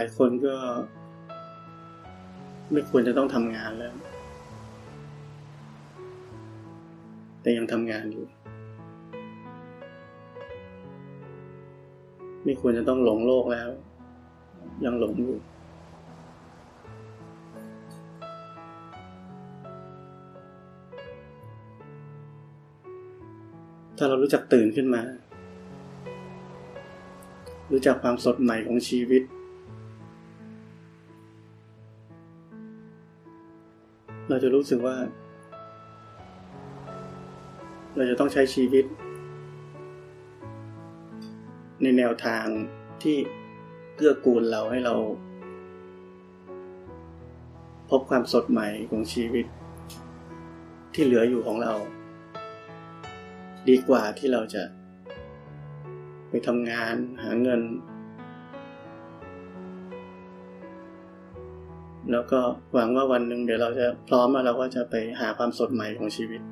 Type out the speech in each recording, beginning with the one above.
หลายคนก็ ไม่ควรจะต้องทำงานแล้ว แต่ยังทำงานอยู่ ไม่ควรจะต้องหลงโลกแล้ว ยังหลงอยู่ถ้าเรารู้จักตื่นขึ้นมา รู้จักความสดใหม่ของชีวิต เราจะรู้สึกว่า เราจะต้องใช้ชีวิต ในแนวทางที่เกื้อกูลเราให้เรา พบความสดใหม่ของชีวิต ที่เหลืออยู่ของเรา ดีกว่าที่เราจะ ไปทำงานหาเงิน แล้วก็หวังว่าวันหนึ่งเดี๋ยวเราจะพร้อมแล้วเราก็จะไปหาความสดใหม่ของชีวิต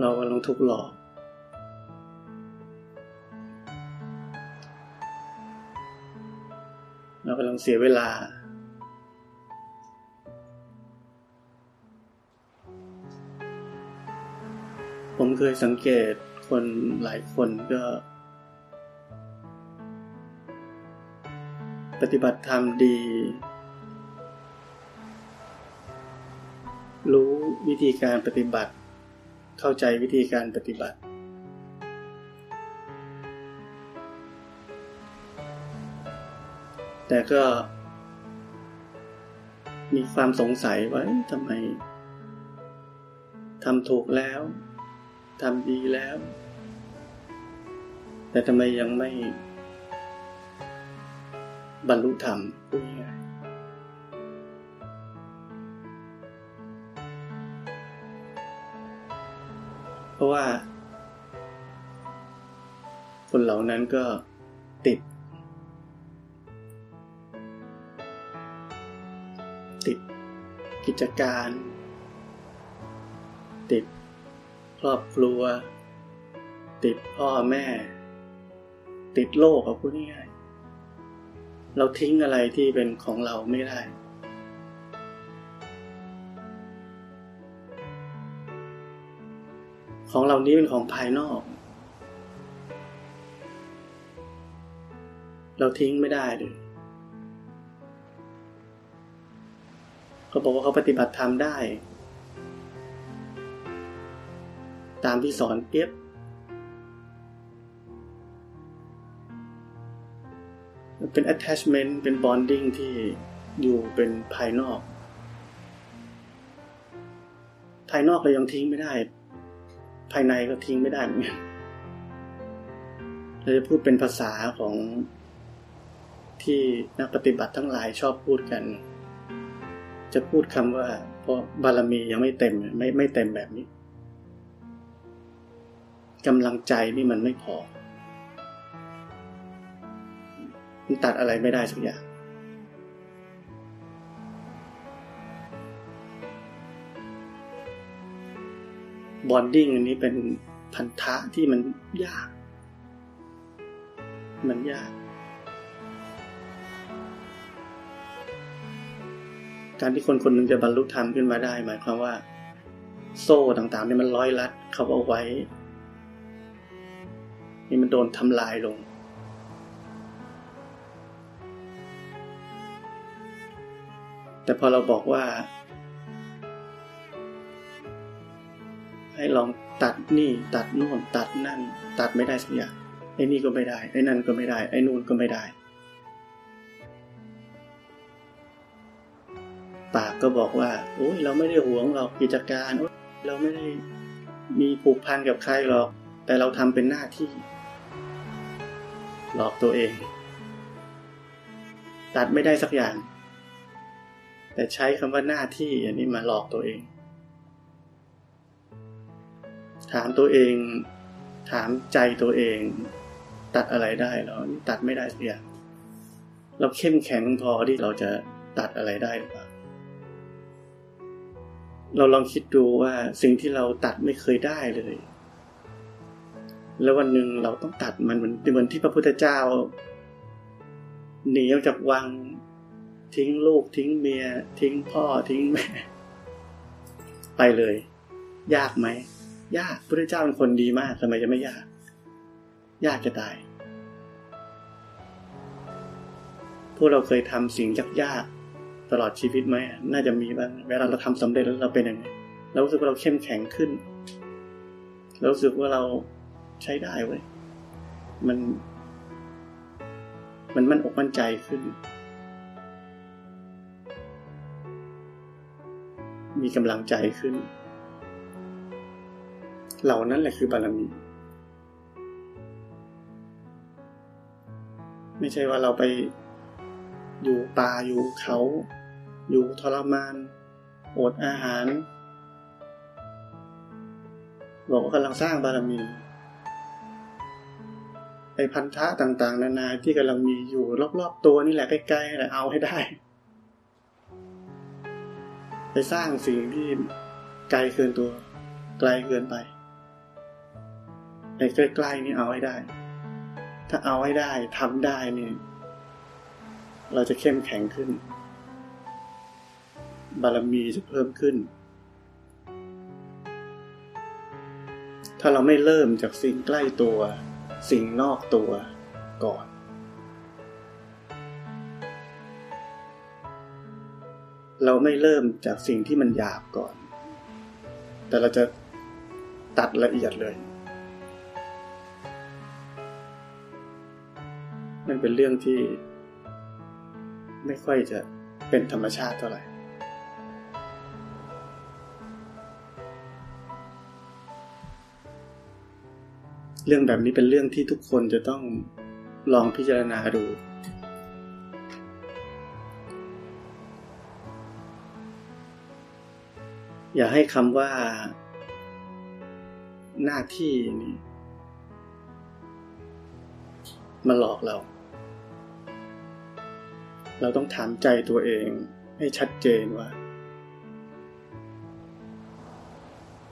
เรากำลังทุกข์หลอก เรากำลังเสียเวลาผมเคยสังเกตคนหลายคนก็ ปฏิบัติธรรมดี รู้วิธีการปฏิบัติ เข้าใจวิธีการปฏิบัติ แต่ก็มีความสงสัยว่าทำไมทำถูกแล้วทำดีแล้ว แต่ทำไมยังไม่ บรรลุธรรมพูดง่เพราะว่า คนเหล่านั้นก็ติด ติดกิจการ ติดครอบครัว ติดพ่อแม่ ติดโลกเอาพูดง่าย เราทิ้งอะไรที่เป็นของเราไม่ได้ ของเหล่านี้เป็นของภายนอก เราทิ้งไม่ได้เลยเขาบอกว่าเขาปฏิบัติธรรมได้ ตามที่สอนเปียบ เป็น attachment เป็น bonding ที่อยู่เป็นภายนอก ภายนอกเรายังทิ้งไม่ได้ ภายในก็ทิ้งไม่ได้เหมือนกันเราจะพูดเป็นภาษาของที่นักปฏิบัติทั้งหลายชอบพูดกัน จะพูดคำว่า เพราะบารมียังไม่เต็มไม่ไม่เต็มแบบนี้กำลังใจนี่มันไม่พอ มันตัดอะไรไม่ได้สักอย่างbonding อันนี้เป็นพันธะที่มันยาก มันยาก การที่คนคนหนึ่งจะบรรลุธรรมขึ้นมาได้ หมายความว่า โซ่ต่างๆนี่มันร้อยรัดเขาเอาไว้ นี่มันโดนทำลายลง แต่พอเราบอกว่า ให้ลองตัดนี่ตัดนู่นตัดนั่น ตัดไม่ได้สักอย่างไอ้นี่ก็ไม่ได้ไอ้นั่นก็ไม่ได้ไอ้นู่นก็ไม่ได้ ปากก็บอกว่าโอ้ยเราไม่ได้หวงหรอกกิจการเราไม่ได้มีผูกพันกับใครหรอก แต่เราทำเป็นหน้าที่ หลอกตัวเอง ตัดไม่ได้สักอย่าง แต่ใช้คำว่าหน้าที่อันนี้มาหลอกตัวเอง ถามตัวเอง ถามใจตัวเอง ตัดอะไรได้หรอนี่ตัดไม่ได้สักอย่างเราเข้มแข็งพอที่เราจะตัดอะไรได้หรือเปล่าเราลองคิดดูว่าสิ่งที่เราตัดไม่เคยได้เลย แล้ววันหนึ่งเราต้องตัดมันเหมือนเหมือนที่พระพุทธเจ้าหนีออกจากวัง ทิ้งลูกทิ้งเมีย ทิ้งพ่อทิ้งแม่ ไปเลย ยากไหม ยากพระเจ้าเป็นคนดีมากทำไมจะไม่ยาก ยากจะตายพวกเราเคยทำสิ่งยากๆตลอดชีวิตไหมน่าจะมีบ้างเวลาเราทำสำเร็จแล้วเราเป็นยังไงเรารู้สึกว่าเราเข้มแข็งขึ้นเรารู้สึกว่าเราใช้ได้เว้ยมัน มันมันอกมั่นใจขึ้น มีกำลังใจขึ้น เหล่านั้นแหละคือบารมี ไม่ใช่ว่าเราไปอยู่ป่าอยู่เขา อยู่ทรมานอดอาหาร บอกว่ากำลังสร้างบารมีไอ้พันธะต่างๆ นานาที่กำลังมีอยู่รอบๆตัวนี่แหละใกล้ๆแหละเอาให้ได้ ไปสร้างสิ่งที่ไกลเกินตัว ไกลเกินไปไอ้ใกล้ๆนี่เอาให้ได้ ถ้าเอาให้ได้ทำได้นี่เราจะเข้มแข็งขึ้น บารมีจะเพิ่มขึ้น ถ้าเราไม่เริ่มจากสิ่งใกล้ตัว สิ่งนอกตัวก่อน เราไม่เริ่มจากสิ่งที่มันหยาบก่อน แต่เราจะตัดละเอียดเลย มันเป็นเรื่องที่ ไม่ค่อยจะเป็นธรรมชาติเท่าไหร่เรื่องแบบนี้เป็นเรื่องที่ทุกคนจะต้องลองพิจารณาดู อย่าให้คำว่า หน้าที่นี่มาหลอกเรา เราต้องถามใจตัวเองให้ชัดเจนว่า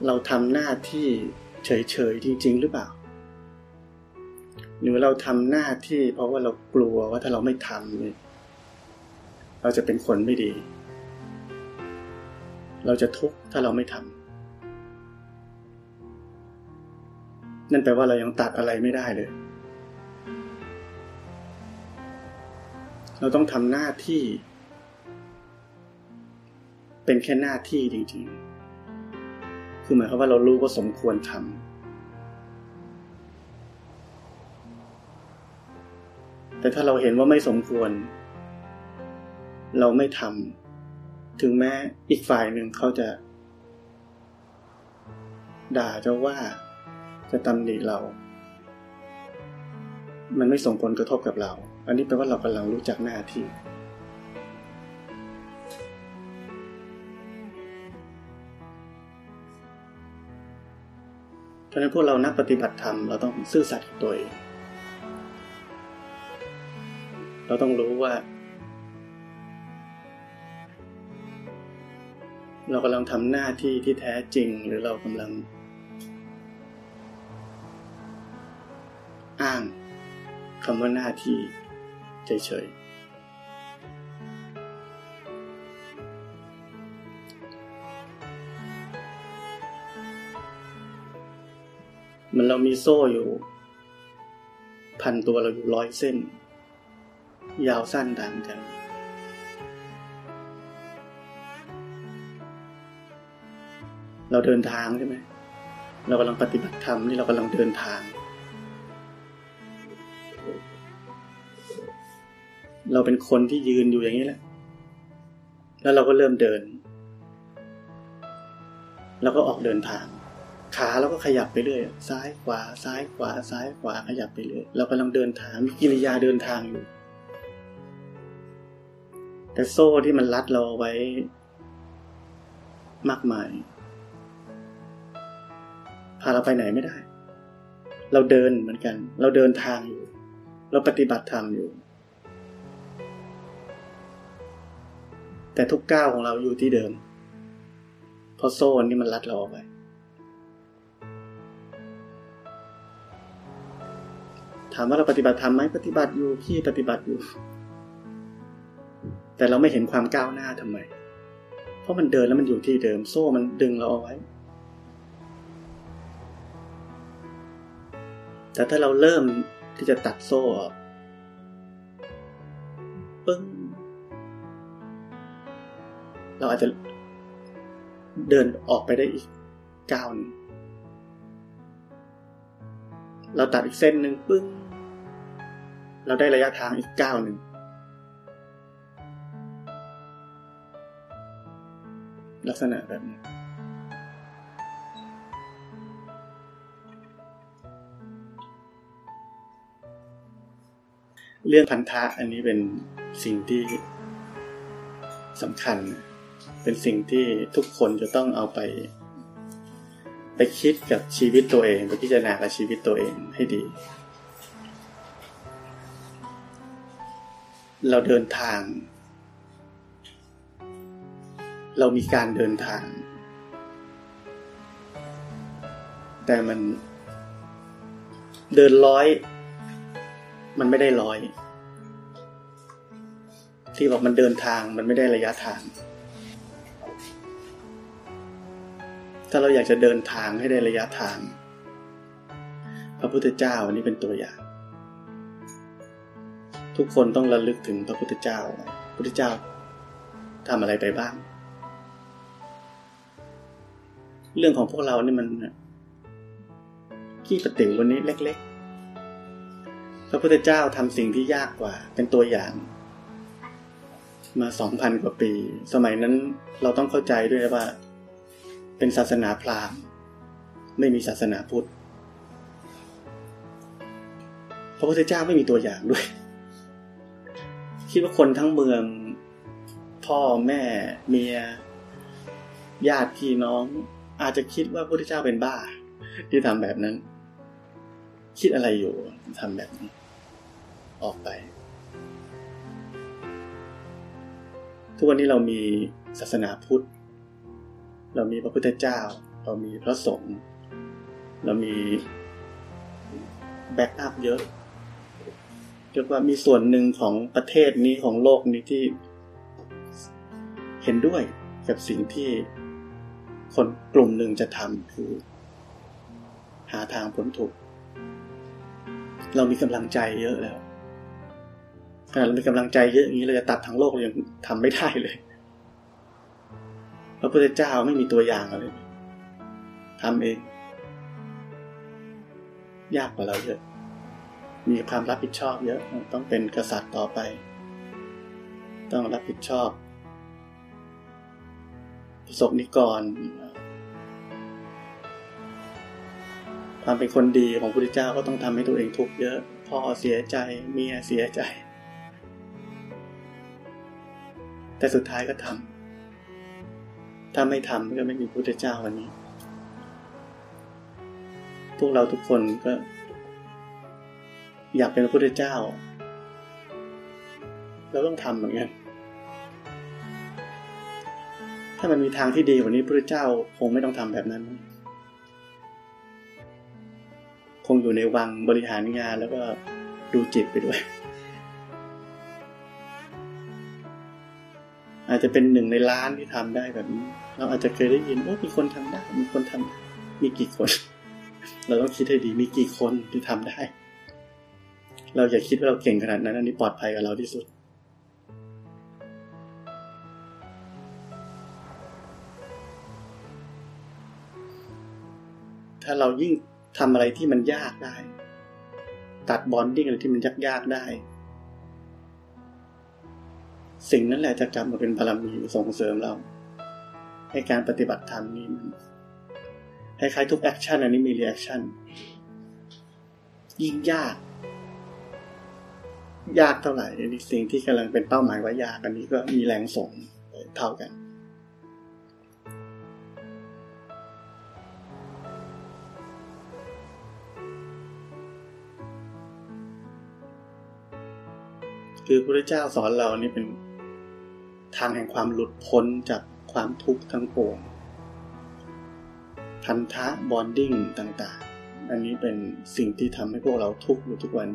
เราทำหน้าที่เฉยๆจริง ๆ หรือเปล่า หรือเราทำหน้าที่เพราะว่าเรากลัวว่าถ้าเราไม่ทำเนี่ยเราจะเป็นคนไม่ดี เราจะทุกข์ถ้าเราไม่ทำนั่นแปลว่าเรายังตัดอะไรไม่ได้เลย เราต้องทำหน้าที่ เป็นแค่หน้าที่จริงๆ คือหมายความว่าเรารู้ว่าสมควรทำแต่ถ้าเราเห็นว่าไม่สมควร เราไม่ทำ ถึงแม้อีกฝ่ายหนึ่งเขาจะ ด่าจะว่าจะตำหนิเรา มันไม่ส่งผลกระทบกับเรา อันนี้แปลว่าเรากำลังรู้จักหน้าที่ เพราะนั้นพวกเรานักปฏิบัติธรรมเราต้องซื่อสัตย์กับตัวเอง เราต้องรู้ว่า เรากำลังทำหน้าที่ที่แท้จริง หรือเรากำลัง อ้างคำว่าหน้าที่เฉยๆมันเรามีโซ่อยู่ พันตัวเราอยู่ร้อยเส้น ยาวสั้นต่างกัน เราเดินทางใช่ไหมเรากำลังปฏิบัติธรรมนี่เรากำลังเดินทาง เราเป็นคนที่ยืนอยู่อย่างนี้แหละ แล้วเราก็เริ่มเดิน แล้วก็ออกเดินทาง ขาเราก็ขยับไปเรื่อย ซ้ายขวา ซ้ายขวา ซ้ายขวา ขยับไปเรื่อย เรากำลังเดินทาง มีกิริยาเดินทางอยู่ แต่โซ่ที่มันรัดเราไว้ มากมาย พาเราไปไหนไม่ได้ เราเดินเหมือนกัน เราเดินทางอยู่ เราปฏิบัติธรรมอยู่ แต่ทุกก้าวของเราอยู่ที่เดิม เพราะโซ่นี่มันรัดเราออกไปถามว่าเราปฏิบัติธรรมไหมปฏิบัติอยู่พี่ปฏิบัติอยู่ แต่เราไม่เห็นความก้าวหน้าทำไม เพราะมันเดินแล้วมันอยู่ที่เดิม โซ่มันดึงเราเอาไว้ แต่ถ้าเราเริ่มที่จะตัดโซ่ออกปึ้งเราอาจจะเดินออกไปได้อีกก้าวนึงเราตัดอีกเส้นหนึ่งปึ้ง เราได้ระยะทางอีกก้าวหนึ่ง ลักษณะแบบนี้ เรื่องพันธะอันนี้เป็นสิ่งที่สำคัญ เป็นสิ่งที่ทุกคนจะต้องเอาไป ไปคิดกับชีวิตตัวเองไปพิจารณากับชีวิตตัวเองให้ดี เราเดินทาง เรามีการเดินทาง แต่มันเดินร้อย มันไม่ได้ร้อย ที่บอกมันเดินทางมันไม่ได้ระยะทาง ถ้าเราอยากจะเดินทางให้ได้ระยะทาง พระพุทธเจ้าอันนี้เป็นตัวอย่าง ทุกคนต้องระลึกถึงพระพุทธเจ้าพระพุทธเจ้าทำอะไรไปบ้าง เรื่องของพวกเรานี่มันขี้ประติ๋ววันนี้เล็ก ๆ พระพุทธเจ้าทำสิ่งที่ยากกว่าเป็นตัวอย่าง มาสองพันกว่าปี สมัยนั้นเราต้องเข้าใจด้วยว่า เป็นศาสนาพราหมณ์ ไม่มีศาสนาพุทธพระพุทธเจ้าไม่มีตัวอย่างด้วย คิดว่าคนทั้งเมือง พ่อแม่เมีย ญาติพี่น้อง อาจจะคิดว่าพระพุทธเจ้าเป็นบ้า ที่ทำแบบนั้น คิดอะไรอยู่ทำแบบนี้ ออกไป ทุกวันนี้เรามีศาสนาพุทธ เรามีพระพุทธเจ้า เรามีพระสงฆ์เรามี backup เยอะเรียกว่ามีส่วนหนึ่งของประเทศนี้ของโลกนี้ที่เห็นด้วยกับสิ่งที่คนกลุ่มหนึ่งจะทำคือ หาทางพ้นทุกข์เรามีกำลังใจเยอะแล้ว ขนาเรามีกำลังใจเยอะอย่างนี้เราจะตัดทั้งโลกเรายังทำไม่ได้เลย พระพุทธเจ้าไม่มีตัวอย่างอะไรทำเอง ยากกว่าเราเยอะ มีความรับผิดชอบเยอะ ต้องเป็นกษัตริย์ต่อไป ต้องรับผิดชอบ ประสบนิกรความเป็นคนดีของพระพุทธเจ้าก็ต้องทำให้ตัวเองทุกข์เยอะ พ่อเสียใจ เมียเสียใจ แต่สุดท้ายก็ทำถ้าไม่ทำก็ไม่มีพระพุทธเจ้าวันนี้ พวกเราทุกคนก็ อยากเป็นพระพุทธเจ้า เราต้องทำเหมือนกันถ้ามันมีทางที่ดีกว่านี้พระพุทธเจ้าคงไม่ต้องทำแบบนั้น คงอยู่ในวังบริหารงานแล้วก็ดูจิตไปด้วย อาจจะเป็นหนึ่งในล้านที่ทำได้แบบนี้ เราอาจจะเคยได้ยินว่ามีคนทำได้ มีคนทำมีกี่คน เราต้องคิดให้ดีมีกี่คนที่ทำได้ เราอย่าคิดว่าเราเก่งขนาดนั้น อันนี้ปลอดภัยกับเราที่สุดถ้าเรายิ่งทำอะไรที่มันยากได้ ตัดบอนดิ้งอะไรที่มันยากยากได้ สิ่งนั้นแหละจะกลับมาเป็นบารมีส่งเสริมเราให้การปฏิบัติธรรมนี้มันคล้ายๆทุก action อันนี้มี reaction ยิ่งยาก ยากเท่าไหร่อันสิ่งที่กำลังเป็นเป้าหมายว่ายากอันนี้ก็มีแรงส่งเท่ากัน คือพระเจ้าสอนเรานี่เป็น ทางแห่งความหลุดพ้นจากความทุกข์ทั้งปวงพันธะบอนดิ้งต่างๆ อันนี้เป็นสิ่งที่ทำให้พวกเราทุกข์อยู่ทุกวัน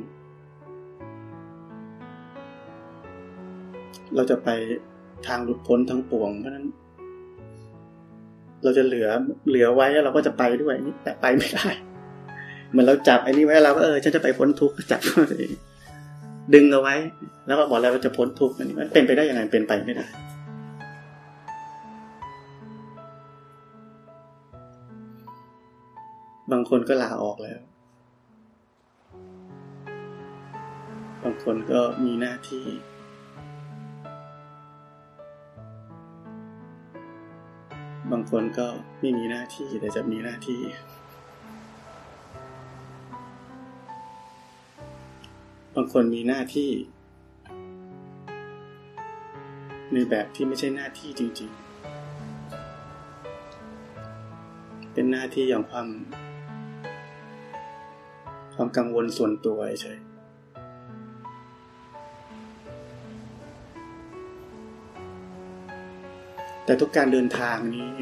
เราจะไปทางหลุดพ้นทั้งปวง เพราะนั้น เราจะเหลือเหลือไว้เราก็จะไปด้วยนี่แต่ไปไม่ได้ เหมือนเราจับไอ้นี่ไว้เราก็เออฉันจะไปพ้นทุกข์จับ ดึงเอาไว้ แล้วก็บอกแล้วว่าจะพ้นทุกข์มันเป็นไปได้ยังไงเป็นไปไม่ได้บางคนก็ลาออกแล้ว บางคนก็มีหน้าที่ บางคนก็ไม่มีหน้าที่แต่จะมีหน้าที่ บางคนมีหน้าที่ ในแบบที่ไม่ใช่หน้าที่จริง ๆ เป็นหน้าที่อย่างความ ความกังวลส่วนตัวเฉยแต่ทุกการเดินทางนี้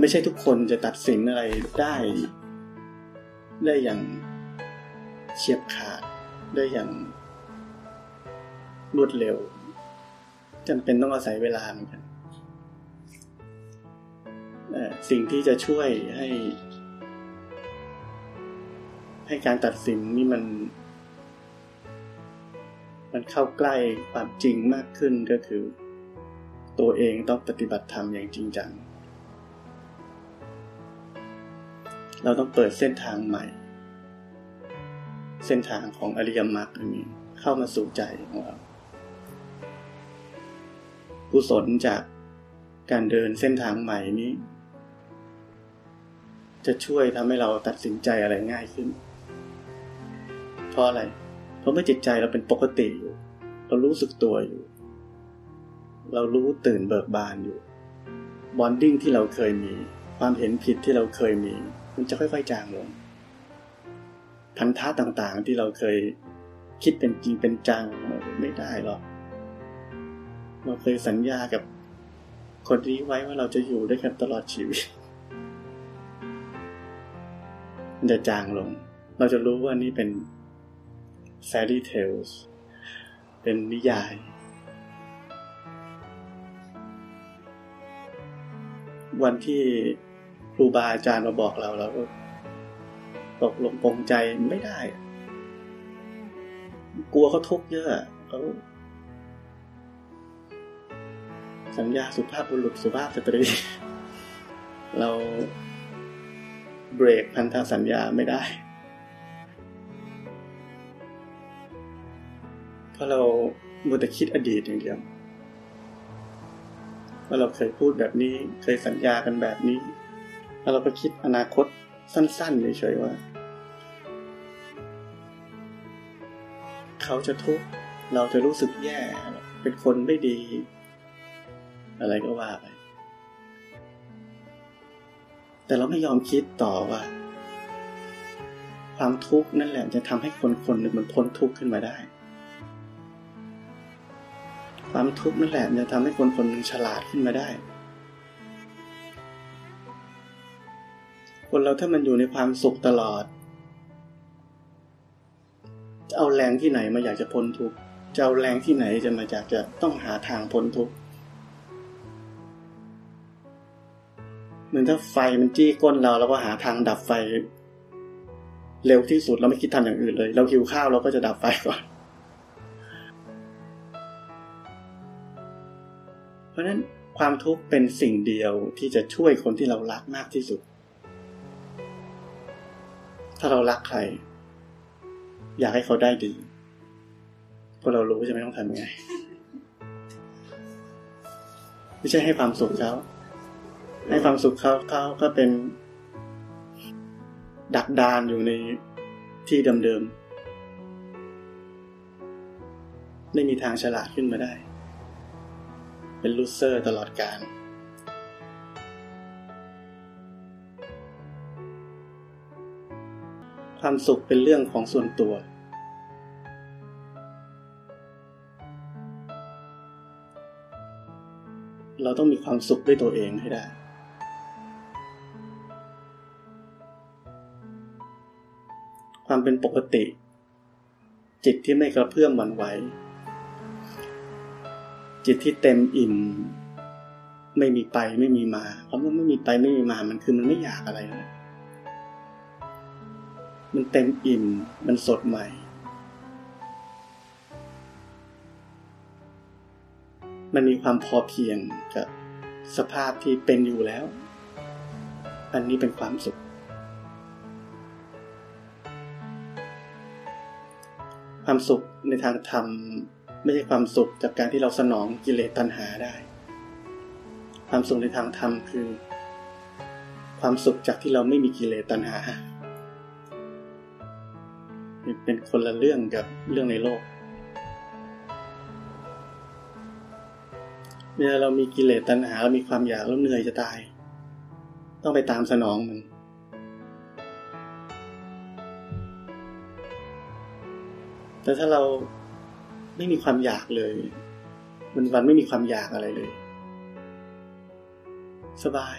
ไม่ใช่ทุกคนจะตัดสินอะไรได้ ได้อย่างเฉียบขาด ได้อย่างรวดเร็วจำเป็นต้องอาศัยเวลาเหมือนกันสิ่งที่จะช่วยให้ ให้การตัดสินนี่มัน มันเข้าใกล้ความจริงมากขึ้นก็คือ ตัวเองต้องปฏิบัติธรรมอย่างจริงจัง เราต้องเปิดเส้นทางใหม่ เส้นทางของอริยมรรคมีเข้ามาสู่ใจของเรากุศลจากการเดินเส้นทางใหม่นี้ จะช่วยทำให้เราตัดสินใจอะไรง่ายขึ้น เพราะอะไร เพราะเมื่อจิตใจเราเป็นปกติอยู่ เรารู้สึกตัวอยู่ เรารู้ตื่นเบิกบานอยู่บอนดิ้งที่เราเคยมี ความเห็นผิดที่เราเคยมี มันจะค่อยๆจางลง พันธะต่างๆ ที่เราเคยคิดเป็นจริงเป็นจังไม่ได้หรอก เราเคยสัญญากับคนนี้ไว้ว่าเราจะอยู่ด้วยกันตลอดชีวิตมันจะจางลง เราจะรู้ว่านี่เป็น fairy tales เป็นนิยาย วันที่ครูบาอาจารย์มาบอกเราเราก็ ตกลงปงใจไม่ได้ กลัวเขาทุกข์เยอะเขาสัญญาสุภาพบุรุษสุภาพสตรีเราเบรกพันธสัญญาไม่ได้ เพราะเรามัวแต่คิดอดีตอย่างเดียวว่าเราเคยพูดแบบนี้เคยสัญญากันแบบนี้ แล้วเราก็คิดอนาคต สั้นๆเฉยๆว่า เขาจะทุกข์เราจะรู้สึกแย่ เป็นคนไม่ดี อะไรก็ว่าไป แต่เราไม่ยอมคิดต่อว่า ความทุกข์นั่นแหละจะทำให้คนคนหนึ่งมันพ้นทุกข์ขึ้นมาได้ ความทุกข์นั่นแหละจะทำให้คนคนหนึ่งฉลาดขึ้นมาได้ คนเราถ้ามันอยู่ในความสุขตลอด จะเอาแรงที่ไหนมาอยากจะพ้นทุกข์จะเอาแรงที่ไหนจะมาจากจะต้องหาทางพ้นทุกข์เหมือนถ้าไฟมันจี้ก้นเราเราก็หาทางดับไฟ เร็วที่สุดเราไม่คิดทำอย่างอื่นเลย เราหิวข้าวเราก็จะดับไฟก่อน เพราะนั้นความทุกข์เป็นสิ่งเดียวที่จะช่วยคนที่เรารักมากที่สุด ถ้าเรารักใคร อยากให้เขาได้ดีเพราะเรารู้จะไม่ต้องทำยังไง ไม่ใช่ให้ความสุขเขาให้ความสุขเขาเขาก็เป็น ดักดานอยู่ในที่เดิมๆไม่มีทางฉลาดขึ้นมาได้ เป็นลูเซอร์ตลอดการ ความสุขเป็นเรื่องของส่วนตัว เราต้องมีความสุขด้วยตัวเองให้ได้ ความเป็นปกติ จิตที่ไม่กระเพื่อมหวั่นไหว จิตที่เต็มอิ่ม ไม่มีไปไม่มีมาเพราะมันไม่มีไปไม่มีมามันคือมันไม่อยากอะไรเลย มันเต็มอิ่ม มันสดใหม่ มันมีความพอเพียงกับสภาพที่เป็นอยู่แล้ว อันนี้เป็นความสุข ความสุขในทางธรรมไม่ใช่ความสุขจากการที่เราสนองกิเลสตัณหาได้ ความสุขในทางธรรมคือ ความสุขจากที่เราไม่มีกิเลสตัณหา เป็นคนละเรื่องกับเรื่องในโลกเวลาเรามีกิเลสตัณหาเรามีความอยากแล้วเหนื่อยจะตาย ต้องไปตามสนองมัน แต่ถ้าเราไม่มีความอยากเลย มันวันไม่มีความอยากอะไรเลย สบาย